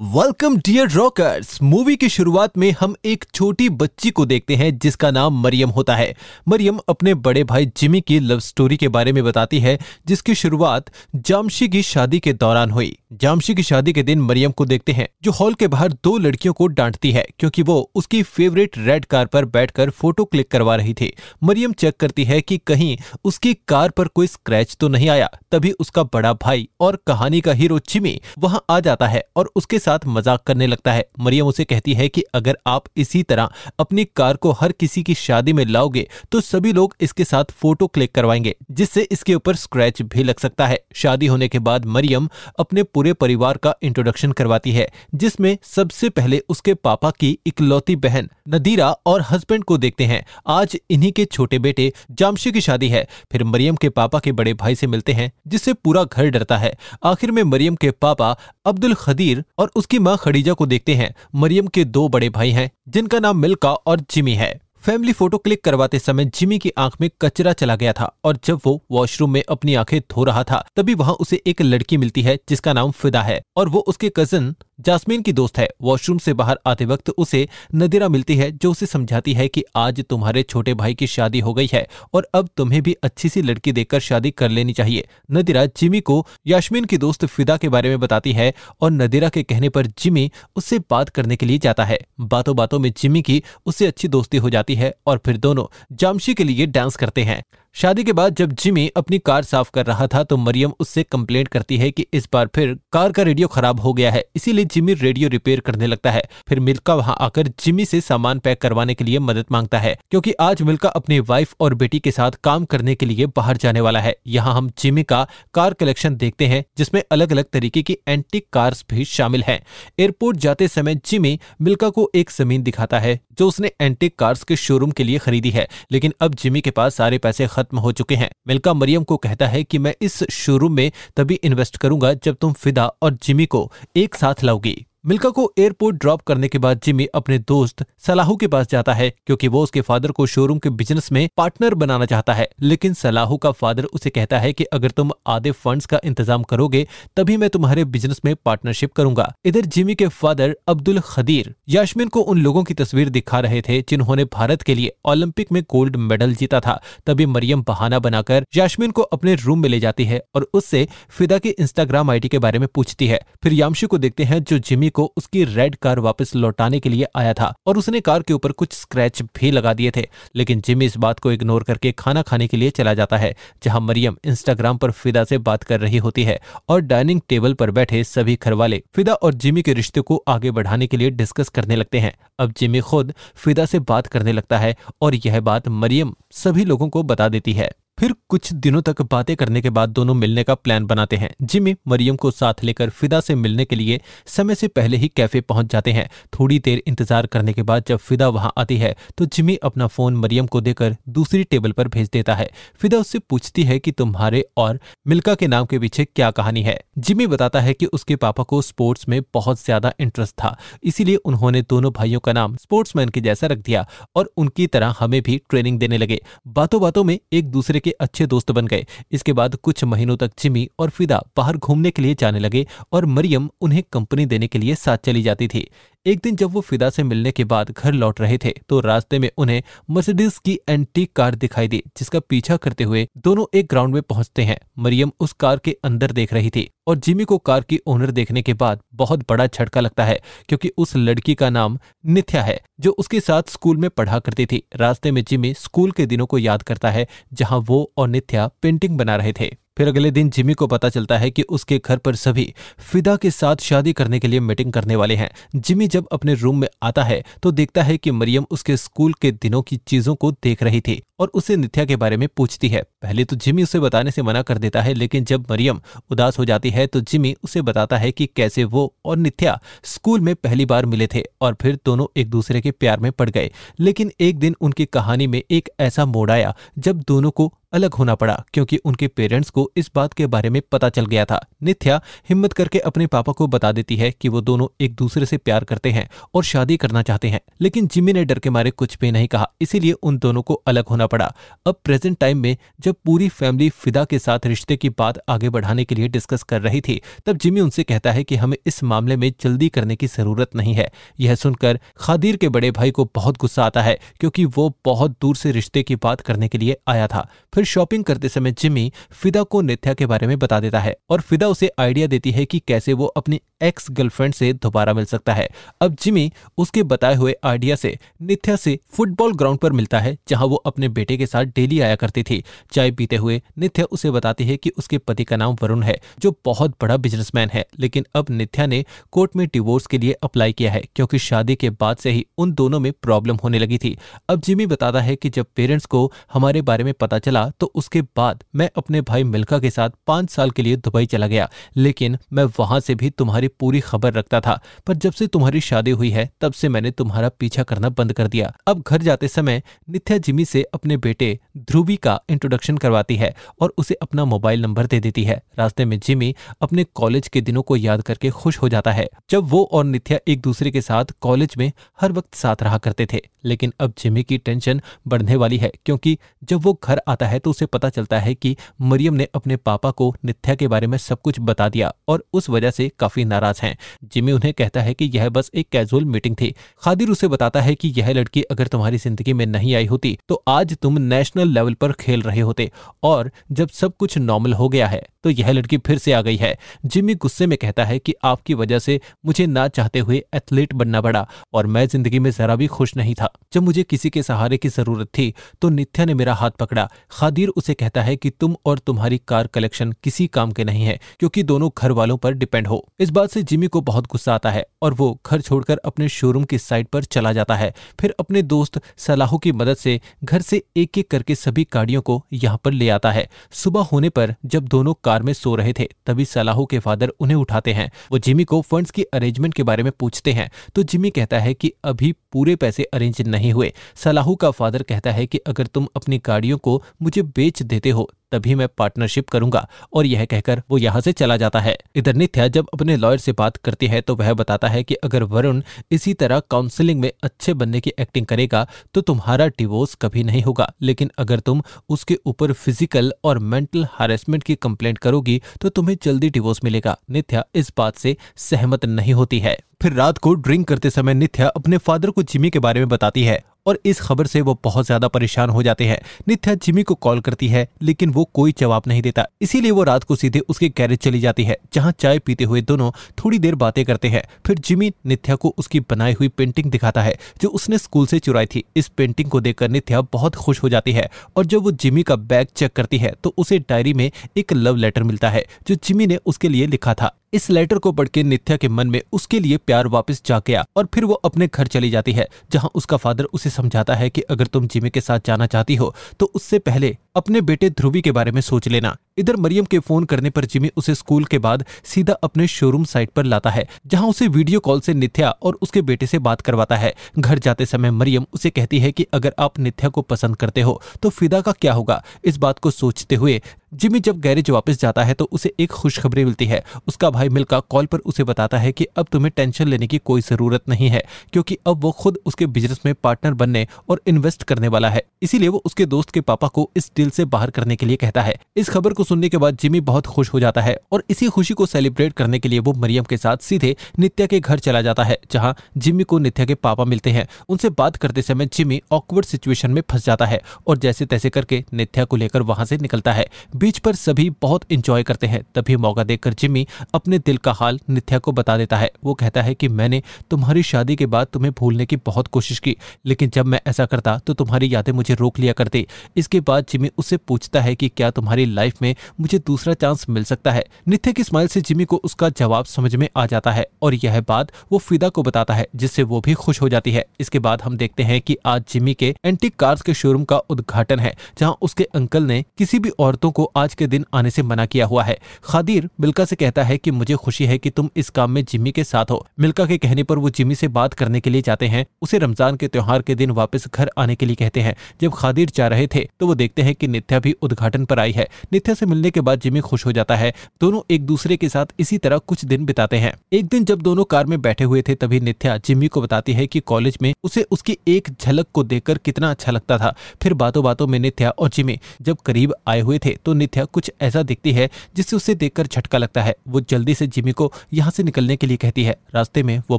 Welcome dear rockers movie की शुरुआत में हम एक छोटी बच्ची को देखते हैं, जिसका नाम मरियम होता है। मरियम अपने बड़े भाई जिमी की लव स्टोरी के बारे में बताती है, जिसकी शुरुआत जामशी की शादी के दौरान हुई। जामशी की शादी के दिन मरियम को देखते हैं, जो हॉल के बाहर दो लड़कियों को डांटती है, क्योंकि वो उसकी फेवरेट रेड कार पर बैठकर फ़ोटो क्लिक करवा रही थी। मरियम चेक करती है कि कहीं उसकी कार पर कोई स्क्रैच तो नहीं आया। तभी उसका बड़ा भाई और कहानी का हीरो जिमी वहाँ आ जाता है और उसके साथ साथ मज़ाक करने लगता है। मरियम उसे कहती है कि अगर आप इसी तरह अपनी कार को हर किसी की शादी में लाओगे तो सभी लोग इसके साथ फ़ोटो क्लिक करवाएँगे, जिससे इसके ऊपर स्क्रैच भी लग सकता है। शादी होने के बाद मरियम अपने पूरे परिवार का इंट्रोडक्शन करवाती है, जिसमें सबसे पहले उसके पापा की इकलौती बहन नदीरा और हस्बैंड को देखते हैं। आज इन्हीं के छोटे बेटे जामशी की शादी है। फिर मरियम के पापा के बड़े भाई से मिलते हैं, जिससे पूरा घर डरता है। आखिर में मरियम के पापा अब्दुल खदीर और उसकी माँ खडीजा को देखते हैं। मरियम के दो बड़े भाई हैं, जिनका नाम मिल्का और जिमी है। फैमिली फ़ोटो क्लिक करवाते समय जिमी की आँख में कचरा चला गया था और जब वो वॉशरूम में अपनी आँखें धो रहा था, तभी वहाँ उसे एक लड़की मिलती है, जिसका नाम फिदा है। और वो उसके कज़न जासमीन की दोस्त है। वॉशरूम से बाहर आते वक्त उसे नदीरा मिलती है, जो उसे समझाती है कि आज तुम्हारे छोटे भाई की शादी हो गई है और अब तुम्हें भी अच्छी सी लड़की देखकर शादी कर लेनी चाहिए। नदीरा जिमी को याशमीन की दोस्त फिदा के बारे में बताती है और नदीरा के कहने पर जिमी उससे बात करने के लिए जाता है। बातों बातों में जिमी की उससे अच्छी दोस्ती हो जाती है और फिर दोनों जामशी के लिए डांस करते हैं। शादी के बाद जब जिमी अपनी कार साफ़ कर रहा था तो मरियम उससे कंप्लेंट करती है कि इस बार फिर कार का रेडियो खराब हो गया है। इसीलिए जिमी रेडियो रिपेयर करने लगता है। फिर मिल्का वहाँ आकर जिमी से सामान पैक करवाने के लिए मदद माँगता है, क्योंकि आज मिल्का अपनी वाइफ और बेटी के साथ काम करने के लिए बाहर जाने वाला है। यहाँ हम जिमी का कार कलेक्शन देखते हैं, जिसमें अलग अलग तरीके की एंटिक कार्स भी शामिल है। एयरपोर्ट जाते समय जिमी मिल्का को एक ज़मीन दिखाता है, जो उसने एंटिक कार्स के शोरूम के लिए खरीदी है। लेकिन अब जिमी के पास सारे पैसे खत्म हो चुके हैं। मिल्का मरियम को कहता है कि मैं इस शोरूम में तभी इन्वेस्ट करूँगा जब तुम फिदा और जिमी को एक साथ लाओगी। मिल्का को एयरपोर्ट ड्रॉप करने के बाद जिमी अपने दोस्त सलाहू के पास जाता है, क्योंकि वो उसके फादर को शोरूम के बिज़नेस में पार्टनर बनाना चाहता है। लेकिन सलाहू का फादर उसे कहता है कि अगर तुम आधे फंड्स का इंतज़ाम करोगे, तभी मैं तुम्हारे बिज़नेस में पार्टनरशिप करूँगा। इधर जिमी के फादर अब्दुल खदीर याशमिन को उन लोगों की तस्वीर दिखा रहे थे, जिन्होंने भारत के लिए ओलंपिक में गोल्ड मेडल जीता था। तभी मरियम बहाना बनाकर याशमिन को अपने रूम में ले जाती है और उससे फिदा के इंस्टाग्राम आईडी के बारे में पूछती है। फिर यामशी को देखते हैं, जो जिमी को उसकी रेड कार वापस लौटाने के लिए आया था और उसने कार के ऊपर कुछ स्क्रैच भी लगा दिए थे। लेकिन जिमी इस बात को इग्नोर करके खाना खाने के लिए चला जाता है, जहाँ मरियम इंस्टाग्राम पर फिदा से बात कर रही होती है और डाइनिंग टेबल पर बैठे सभी घर वाले फिदा और जिमी के रिश्ते को आगे बढ़ाने के लिए डिस्कस करने लगते हैं। अब जिमी खुद फिदा से बात करने लगता है और यह बात मरियम सभी लोगों को बता देती है। फिर कुछ दिनों तक बातें करने के बाद दोनों मिलने का प्लान बनाते हैं। जिमी मरियम को साथ लेकर फिदा से मिलने के लिए समय से पहले ही कैफ़े पहुँच जाते हैं। थोड़ी देर इंतज़ार करने के बाद जब फिदा वहाँ आती है तो जिमी अपना फ़ोन मरियम को देकर दूसरी टेबल पर भेज देता है। फिदा उससे पूछती है कि तुम्हारे और मिल्का के नाम के पीछे क्या कहानी है? जिमी बताता है कि उसके पापा को स्पोर्ट्स में बहुत ज़्यादा इंटरेस्ट था, इसीलिए उन्होंने दोनों भाइयों का नाम स्पोर्ट्समैन के जैसा रख दिया और उनकी तरह हमें भी ट्रेनिंग देने लगे। बातों बातों में एक दूसरे के के अच्छे दोस्त बन गए। इसके बाद कुछ महीनों तक जिमी और फिदा बाहर घूमने के लिए जाने लगे और मरियम उन्हें कंपनी देने के लिए साथ चली जाती थी। एक दिन जब वो फिदा से मिलने के बाद घर लौट रहे थे तो रास्ते में उन्हें मर्सिडीज की एंटीक कार दिखाई दी, जिसका पीछा करते हुए दोनों एक ग्राउंड में पहुँचते हैं। मरियम उस कार के अंदर देख रही थी, और जिमी को कार की ओनर देखने के बाद बहुत बड़ा झटका लगता है, क्योंकि उस लड़की का नाम निथ्या है, जो उसके साथ स्कूल में पढ़ा करती थी। रास्ते में जिमी स्कूल के दिनों को याद करता है, जहाँ वो और निथ्या पेंटिंग बना रहे थे। फिर अगले दिन जिमी को पता चलता है कि उसके घर पर सभी फिदा के साथ शादी करने के लिए मीटिंग करने वाले हैं। जिमी जब अपने रूम में आता है तो देखता है कि मरियम उसके स्कूल के दिनों की चीज़ों को देख रही थी और उसे नित्या के बारे में पूछती है। पहले तो जिमी उसे बताने से मना कर देता है, लेकिन जब मरियम उदास हो जाती है तो जिमी उसे बताता है कि कैसे वो और नित्या स्कूल में पहली बार मिले थे और फिर दोनों एक दूसरे के प्यार में पड़ गए। लेकिन एक दिन उनकी कहानी में एक ऐसा मोड़ आया, जब दोनों को अलग होना पड़ा, क्योंकि उनके पेरेंट्स को इस बात के बारे में पता चल गया था। नित्या हिम्मत करके अपने पापा को बता देती है कि वो दोनों एक दूसरे से प्यार करते हैं और शादी करना चाहते हैं, लेकिन जिमी ने डर के मारे कुछ भी नहीं कहा, इसीलिए उन दोनों को अलग होना पड़ा। अब प्रेजेंट टाइम में जब जब पूरी फैमिली फिदा के साथ रिश्ते की बात आगे बढ़ाने के लिए डिस्कस कर रही थी, तब जिमी उनसे कहता है कि हमें इस मामले में जल्दी करने की ज़रूरत नहीं है। यह सुनकर खादिर के बड़े भाई को बहुत गुस्सा आता है, क्योंकि वो बहुत दूर से रिश्ते की बात करने के लिए आया था। फिर शॉपिंग करते समय जिमी फिदा को नित्या के बारे में बता देता है और फिदा उसे आइडिया देती है कि कैसे वो अपनी एक्स गर्लफ्रेंड से दोबारा मिल सकता है। अब जिमी उसके बताए हुए आइडिया से नित्या से फुटबॉल ग्राउंड पर मिलता है, जहाँ वो अपने बेटे के साथ डेली आया करती थी। चाय पीते हुए नित्या उसे बताती है कि उसके पति का नाम वरुण है, जो बहुत बड़ा बिजनेसमैन है। लेकिन अब नित्या ने कोर्ट में डिवोर्स के लिए अप्लाई किया है, क्योंकि शादी के बाद से ही उन दोनों में प्रॉब्लम होने लगी थी। अब जिमी बताता है कि जब पेरेंट्स को हमारे बारे में पता चला तो उसके बाद मैं अपने भाई मिल्का के साथ पाँच साल के लिए दुबई चला गया। लेकिन मैं वहाँ से भी तुम्हारी पूरी खबर रखता था, पर जब से तुम्हारी शादी हुई है, तब से मैंने तुम्हारा पीछा करना बंद कर दिया। अब घर जाते समय नित्या जिमी से अपने बेटे ध्रुवी का इंट्रोडक्शन करवाती है और उसे अपना मोबाइल नंबर दे देती है। रास्ते में जिमी अपने कॉलेज के दिनों को याद करके खुश हो जाता है, जब वो और नित्या एक दूसरे के साथ कॉलेज में हर वक्त साथ रहा करते थे। लेकिन अब जिमी की टेंशन बढ़ने वाली है, क्योंकि जब वो घर आता है तो उसे पता चलता है कि मरियम ने अपने पापा को नित्या के बारे में सब कुछ बता दिया और उस वजह से काफ़ी नाराज़ हैं। जिमी उन्हें कहता है कि यह बस एक कैजुअल मीटिंग थी। खादिर उसे बताता है कि यह लड़की अगर तुम्हारी ज़िंदगी में नहीं आई होती तो आज तुम नेशनल लेवल पर खेल रहे होते और जब सब कुछ नॉर्मल हो गया है। तो यह लड़की फिर से आ गई है। जिमी गुस्से में कहता है कि आपकी वजह से मुझे ना चाहते हुए एथलीट बनना पड़ा और मैं ज़िंदगी में जरा भी खुश नहीं था। जब मुझे किसी के सहारे की ज़रूरत थी तो नित्या ने मेरा हाथ पकड़ा। खादिर उसे कहता है कि तुम और तुम्हारी कार कलेक्शन किसी काम के नहीं है, क्योंकि दोनों घर वालों पर डिपेंड हो। इस बात से जिमी को बहुत गुस्सा आता है और वो घर छोड़कर अपने शोरूम की साइड पर चला जाता है। फिर अपने दोस्त सलाहू की मदद से घर से एक एक करके सभी गाड़ियों को यहाँ पर ले आता है। सुबह होने पर जब दोनों कार में सो रहे थे, तभी सलाहू के फादर उन्हें उठाते हैं। वो जिमी को फंड्स की अरेंजमेंट के बारे में पूछते हैं। तो जिमी कहता है कि अभी पूरे पैसे अरेंज नहीं हुए। सलाहू का फादर कहता है कि अगर तुम अपनी गाड़ियों को मुझे बेच देते हो तभी मैं पार्टनरशिप करूँगा। और यह कहकर वो यहाँ से चला जाता है। इधर नित्या जब अपने लॉयर से बात करती है तो वह बताता है कि अगर वरुण इसी तरह काउंसलिंग में अच्छे बनने की एक्टिंग करेगा तो तुम्हारा डिवोर्स कभी नहीं होगा। लेकिन अगर तुम उसके ऊपर फ़िज़िकल और मेंटल हारेसमेंट की कंप्लेंट करोगी तो तुम्हें जल्दी डिवोर्स मिलेगा। नित्या इस बात से सहमत नहीं होती है। फिर रात को ड्रिंक करते समय नित्या अपने फादर को जिमी के बारे में बताती है। और इस खबर से वो बहुत ज़्यादा परेशान हो जाते हैं। नित्या जिमी को कॉल करती है, लेकिन वो कोई जवाब नहीं देता। इसीलिए वो रात को सीधे उसके गैरेज चली जाती है, जहाँ चाय पीते हुए दोनों थोड़ी देर बातें करते हैं। फिर जिमी नित्या को उसकी बनाई हुई पेंटिंग दिखाता है, जो उसने स्कूल से चुराई थी। इस पेंटिंग को देखकर नित्या बहुत खुश हो जाती है, और जब वो जिमी का बैग चेक करती है तो उसे डायरी में एक लव लेटर मिलता है, जो जिमी ने उसके लिए लिखा था। इस लेटर को पढ़ के नित्या के मन में उसके लिए प्यार वापस जा गया और फिर वो अपने घर चली जाती है, जहाँ उसका फादर उसे समझाता है कि अगर तुम जिमे के साथ जाना चाहती हो तो उससे पहले अपने बेटे ध्रुवी के बारे में सोच लेना। इधर मरियम के फ़ोन करने पर जिमी उसे स्कूल के बाद सीधा अपने शोरूम साइट पर लाता है, जहाँ उसे वीडियो कॉल से नित्या और उसके बेटे से बात करवाता है। घर जाते समय मरियम उसे कहती है कि अगर आप नित्या को पसंद करते हो तो फिदा का क्या होगा? इस बात को सोचते हुए जिमी जब गैरेज वापस जाता है तो उसे एक खुशखबरी मिलती है। उसका भाई मिलका कॉल पर उसे बताता है कि अब तुम्हें टेंशन लेने की कोई ज़रूरत नहीं है, क्योंकि अब वो खुद उसके बिज़नेस में पार्टनर बनने और इन्वेस्ट करने वाला है। इसीलिए वो उसके दोस्त के पापा को इस डील से बाहर करने के लिए कहता है। इस खबर को सुनने के बाद जिमी बहुत खुश हो जाता है और इसी खुशी को सेलिब्रेट करने के लिए वो मरियम के साथ सीधे नित्या के घर चला जाता है, जहाँ जिमी को नित्या के पापा मिलते हैं। उनसे बात करते समय जिमी ऑकवर्ड सिचुएशन में फंस जाता है और जैसे तैसे करके नित्या को लेकर वहाँ से निकलता है। बीच पर सभी बहुत इंजॉय करते हैं, तभी मौका देखकर जिमी अपने दिल का हाल नित्या को बता देता है। वो कहता है कि मैंने तुम्हारी शादी के बाद तुम्हें भूलने की बहुत कोशिश की, लेकिन जब मैं ऐसा करता तो तुम्हारी यादें मुझे रोक लिया करती। इसके बाद जिमी उससे पूछता है कि क्या तुम्हारी लाइफ में मुझे दूसरा चांस मिल सकता है? नित्या की स्माइल से जिमी को उसका जवाब समझ में आ जाता है और यह बात वो फिदा को बताता है, जिससे वो भी खुश हो जाती है। इसके बाद हम देखते हैं कि आज जिमी के एंटीक कार्स के शोरूम का उद्घाटन है, जहाँ उसके अंकल ने किसी भी औरतों को आज के दिन आने से मना किया हुआ है। खादिर मिल्का से कहता है कि मुझे खुशी है कि तुम इस काम में जिम्मी के साथ हो। मिल्का के कहने पर वो जिम्मी से बात करने के लिए जाते हैं। उसे रमज़ान के त्योहार के दिन वापस घर आने के लिए कहते हैं। जब खादिर जा रहे थे तो वो देखते हैं कि नित्या भी उद्घाटन पर आई है। नित्या से मिलने के बाद जिमी खुश हो जाता है। दोनों एक दूसरे के साथ इसी तरह कुछ दिन बिताते हैं। एक दिन जब दोनों कार में बैठे हुए थे, तभी नित्या जिमी को बताती है कि कॉलेज में उसे उसकी एक झलक को देखकर कितना अच्छा लगता था। फिर बातों बातों में नित्या और जिमी जब करीब आए हुए थे तो नित्या कुछ ऐसा दिखती है, जिससे उसे देखकर झटका लगता है। वो जल्दी से जिमी को यहाँ से निकलने के लिए कहती है। रास्ते में वो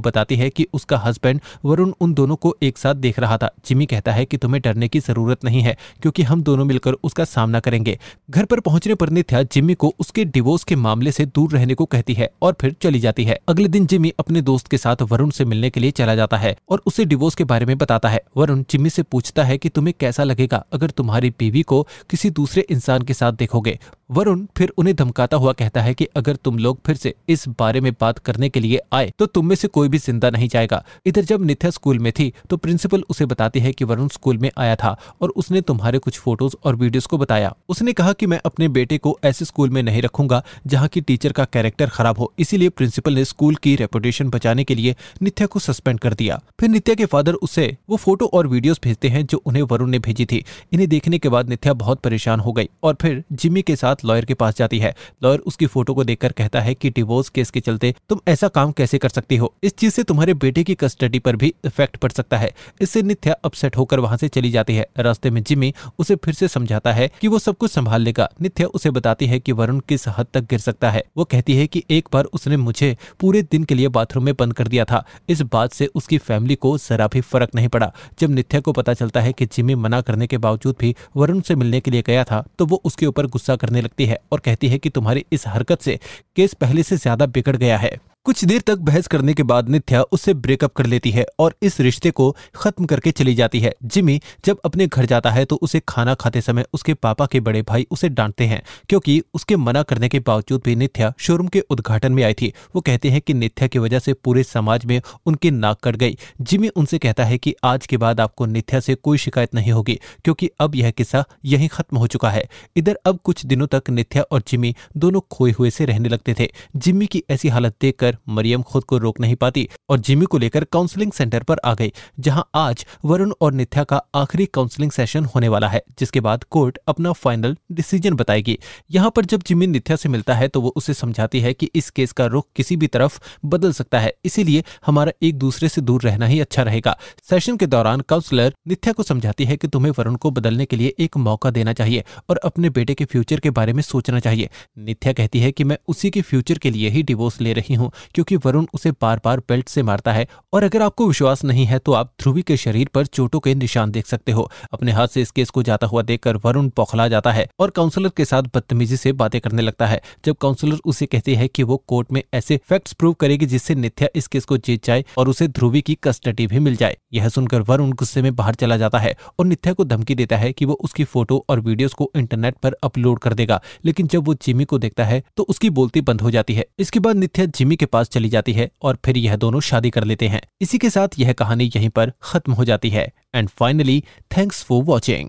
बताती है कि उसका हस्बैंड वरुण उन दोनों को एक साथ देख रहा था। जिमी कहता है कि तुम्हें डरने की ज़रूरत नहीं है, क्योंकि हम दोनों मिलकर उसका सामना करेंगे। घर पर पहुँचने पर नित्या जिमी को उसके डिवोर्स के मामले से दूर रहने को कहती है और फिर चली जाती है। अगले दिन जिमी अपने दोस्त के साथ वरुण से मिलने के लिए चला जाता है और उसे डिवोर्स के बारे में बताता है। वरुण जिम्मी से पूछता है कि तुम्हें कैसा लगेगा अगर तुम्हारी बीवी को किसी दूसरे इंसान के साथ देखोगे। वरुण फिर उन्हें धमकाता हुआ कहता है कि अगर तुम लोग फिर से इस बारे में बात करने के लिए आए तो तुम में से कोई भी ज़िंदा नहीं जाएगा। इधर जब नित्या स्कूल में थी तो प्रिंसिपल उसे बताती है कि वरुण स्कूल में आया था और उसने तुम्हारे कुछ फ़ोटोज़ और वीडियोस को बताया। उसने कहा कि मैं अपने बेटे को ऐसे स्कूल में नहीं रखूँगा, जहाँ की टीचर का कैरेक्टर खराब हो। इसीलिए प्रिंसिपल ने स्कूल की रेपुटेशन बचाने के लिए नित्या को सस्पेंड कर दिया। फिर नित्या के फादर उसे वो फ़ोटो और वीडियोस भेजते हैं, जो उन्हें वरुण ने भेजी थी। इन्हें देखने के बाद नित्या बहुत परेशान हो गई और फिर जिम्मी के साथ लॉयर के पास जाती है। लॉयर उसकी फ़ोटो को देखकर कहता है कि डिवोर्स केस के चलते तुम ऐसा काम कैसे कर सकती हो? इस चीज़ से तुम्हारे बेटे की कस्टडी पर भी इफ़ेक्ट पड़ सकता है। इससे नित्या अपसेट होकर वहाँ से चली जाती है। रास्ते में जिम्मी उसे फिर से समझाता है कि वो सब कुछ संभाल लेगा नित्या उसे बताती है कि वरुण किस हद तक गिर सकता है। वो कहती है कि एक बार उसने मुझे पूरे दिन के लिए बाथरूम में बंद कर दिया था। इस बात से उसकी फैमिली को जरा भी फ़र्क नहीं पड़ा। जब नित्या को पता चलता है कि जिम्मी मना करने के बावजूद भी वरुण से मिलने के लिए गया था तो वो उसके ऊपर गुस्सा करने लगती है और कहती है कि तुम्हारी इस हरकत से केस पहले से ज़्यादा बिगड़ गया है। कुछ देर तक बहस करने के बाद नित्या उससे ब्रेकअप कर लेती है और इस रिश्ते को खत्म करके चली जाती है। जिमी जब अपने घर जाता है तो उसे खाना खाते समय उसके पापा के बड़े भाई उसे डांटते हैं, क्योंकि उसके मना करने के बावजूद भी नित्या शोरूम के उद्घाटन में आई थी। वो कहते हैं कि नित्या की वजह से पूरे समाज में उनकी नाक कट गई। जिमी उनसे कहता है कि आज के बाद आपको नित्या से कोई शिकायत नहीं होगी, क्योंकि अब यह किस्सा यही खत्म हो चुका है। इधर अब कुछ दिनों तक नित्या और जिमी दोनों खोए हुए से रहने लगते थे। जिम्मी की ऐसी हालत देखकर लेकर मरियम खुद को रोक नहीं पाती और जिमी को लेकर काउंसलिंग सेंटर पर आ गई, जहाँ आज वरुण और नित्या का आखिरी काउंसलिंग सेशन होने वाला है, जिसके बाद कोर्ट अपना फाइनल डिसीज़न बताएगी। यहाँ पर जब जिमी नित्या से मिलता है तो वो उसे समझाती है कि इस केस का रुख किसी भी तरफ़ बदल सकता है, इसीलिए हमारा एक दूसरे से दूर रहना ही अच्छा रहेगा। सेशन के दौरान काउंसलर नित्या को समझाती है कि तुम्हें वरुण को बदलने के लिए एक मौका देना चाहिए और अपने बेटे के फ्यूचर के बारे में सोचना चाहिए। नित्या कहती है कि मैं उसी के फ्यूचर के लिए ही डिवोर्स ले रही हूँ क्योंकि वरुण उसे बार बार बेल्ट से मारता है और अगर आपको विश्वास नहीं है तो आप ध्रुवी के शरीर पर चोटों के निशान देख सकते हो। अपने हाथ से इस केस को जाता हुआ देखकर वरुण पौखला जाता है और काउंसलर के साथ बदतमीजी से बातें करने लगता है। जब काउंसलर उसे कहती है कि वो कोर्ट में ऐसे फैक्ट्स प्रूव करेगी जिससे नित्या इस केस को जीत जाए और उसे ध्रुवी की कस्टडी भी मिल जाए। यह सुनकर वरुण गुस्से में बाहर चला जाता है और नित्या को धमकी देता है कि वो उसकी फ़ोटो और वीडियोस को इंटरनेट पर अपलोड कर देगा। लेकिन जब वो जिमी को देखता है तो उसकी बोलती बंद हो जाती है। इसके बाद नित्या जिमी के पास चली जाती है और फिर यह दोनों शादी कर लेते हैं। इसी के साथ यह कहानी यहीं पर खत्म हो जाती है। And finally thanks for watching